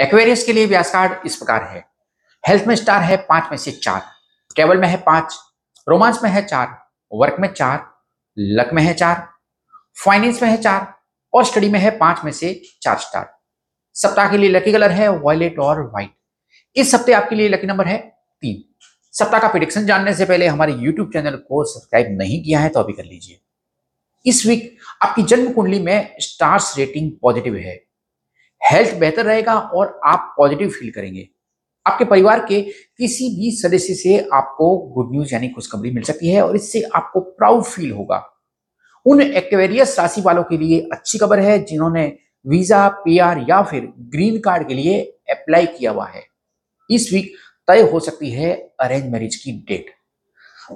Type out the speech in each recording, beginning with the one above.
Aquarius के लिए व्यास card इस प्रकार है। हेल्थ में स्टार है पाँच में से चार। ट्रेवल में है पाँच, रोमांस में है चार, वर्क में चार, लक में है चार, फाइनेंस में है चार और स्टडी में है पाँच में से चार स्टार। सप्ताह के लिए लकी कलर है वॉयलेट और व्हाइट। इस हफ़्ते आपके लिए लकी नंबर है तीन। सप्ताह का प्रिडिक्शन जानने से पहले हमारे यूट्यूब चैनल को सब्सक्राइब नहीं किया है तो अभी कर लीजिए। इस वीक आपकी जन्म कुंडली में स्टार्स रेटिंग पॉजिटिव है। हेल्थ बेहतर रहेगा और आप पॉजिटिव फील करेंगे। आपके परिवार के किसी भी सदस्य से आपको गुड न्यूज़ यानी खुशखबरी मिल सकती है और इससे आपको प्राउड फील होगा। उन एक्वेरियस राशि वालों के लिए अच्छी खबर है जिन्होंने वीज़ा पीआर या फिर ग्रीन कार्ड के लिए अप्लाई किया हुआ है। इस वीक तय हो सकती है अरेंज मैरिज की डेट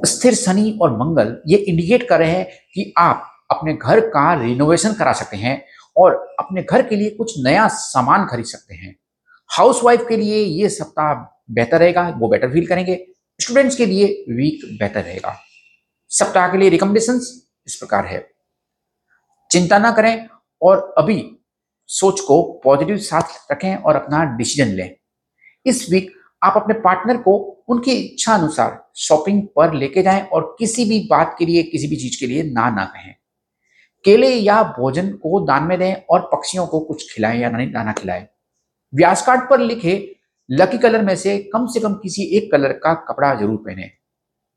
स्थिर शनि और मंगल ये इंडिकेट कर रहे हैं कि आप अपने घर का रिनोवेशन करा सकते हैं और अपने घर के लिए कुछ नया सामान खरीद सकते हैं। हाउस वाइफ के लिए ये सप्ताह बेहतर रहेगा, वो बेटर फील करेंगे। स्टूडेंट्स के लिए वीक बेहतर रहेगा। सप्ताह के लिए रिकमेंडेशन इस प्रकार है। चिंता ना करें और अभी सोच को पॉजिटिव साथ रखें और अपना डिसीज़न लें। इस वीक आप अपने पार्टनर को उनकी इच्छा अनुसार शॉपिंग पर लेके जाएँ और किसी भी बात के लिए, किसी भी चीज़ के लिए ना ना कहें। केले या भोजन को दान में दें और पक्षियों को कुछ खिलाएँ या नहीं दाना खिलाएँ। व्यास कार्ड पर लिखे, लकी कलर में से कम से कम किसी एक कलर का कपड़ा ज़रूर पहने।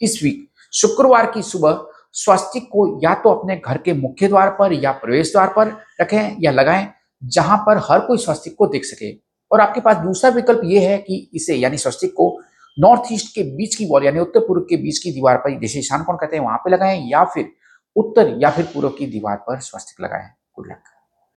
इस वीक, शुक्रवार की सुबह, स्वास्तिक को या तो अपने घर के मुख्य द्वार पर या प्रवेश द्वार पर रखें या लगाएँ, जहाँ पर हर कोई स्वास्तिक को देख सके। और आपके पास दूसरा विकल्प यह है कि इसे, यानी स्वास्तिक को, नॉर्थ ईस्ट के बीच की वॉल, यानी उत्तर पूर्व के बीच की दीवार पर, जैसे ईशान कौन कहते हैं, वहाँ पे लगाएँ या फिर उत्तर या फिर पूर्व की दीवार पर स्वस्तिक लगाएँ। Good luck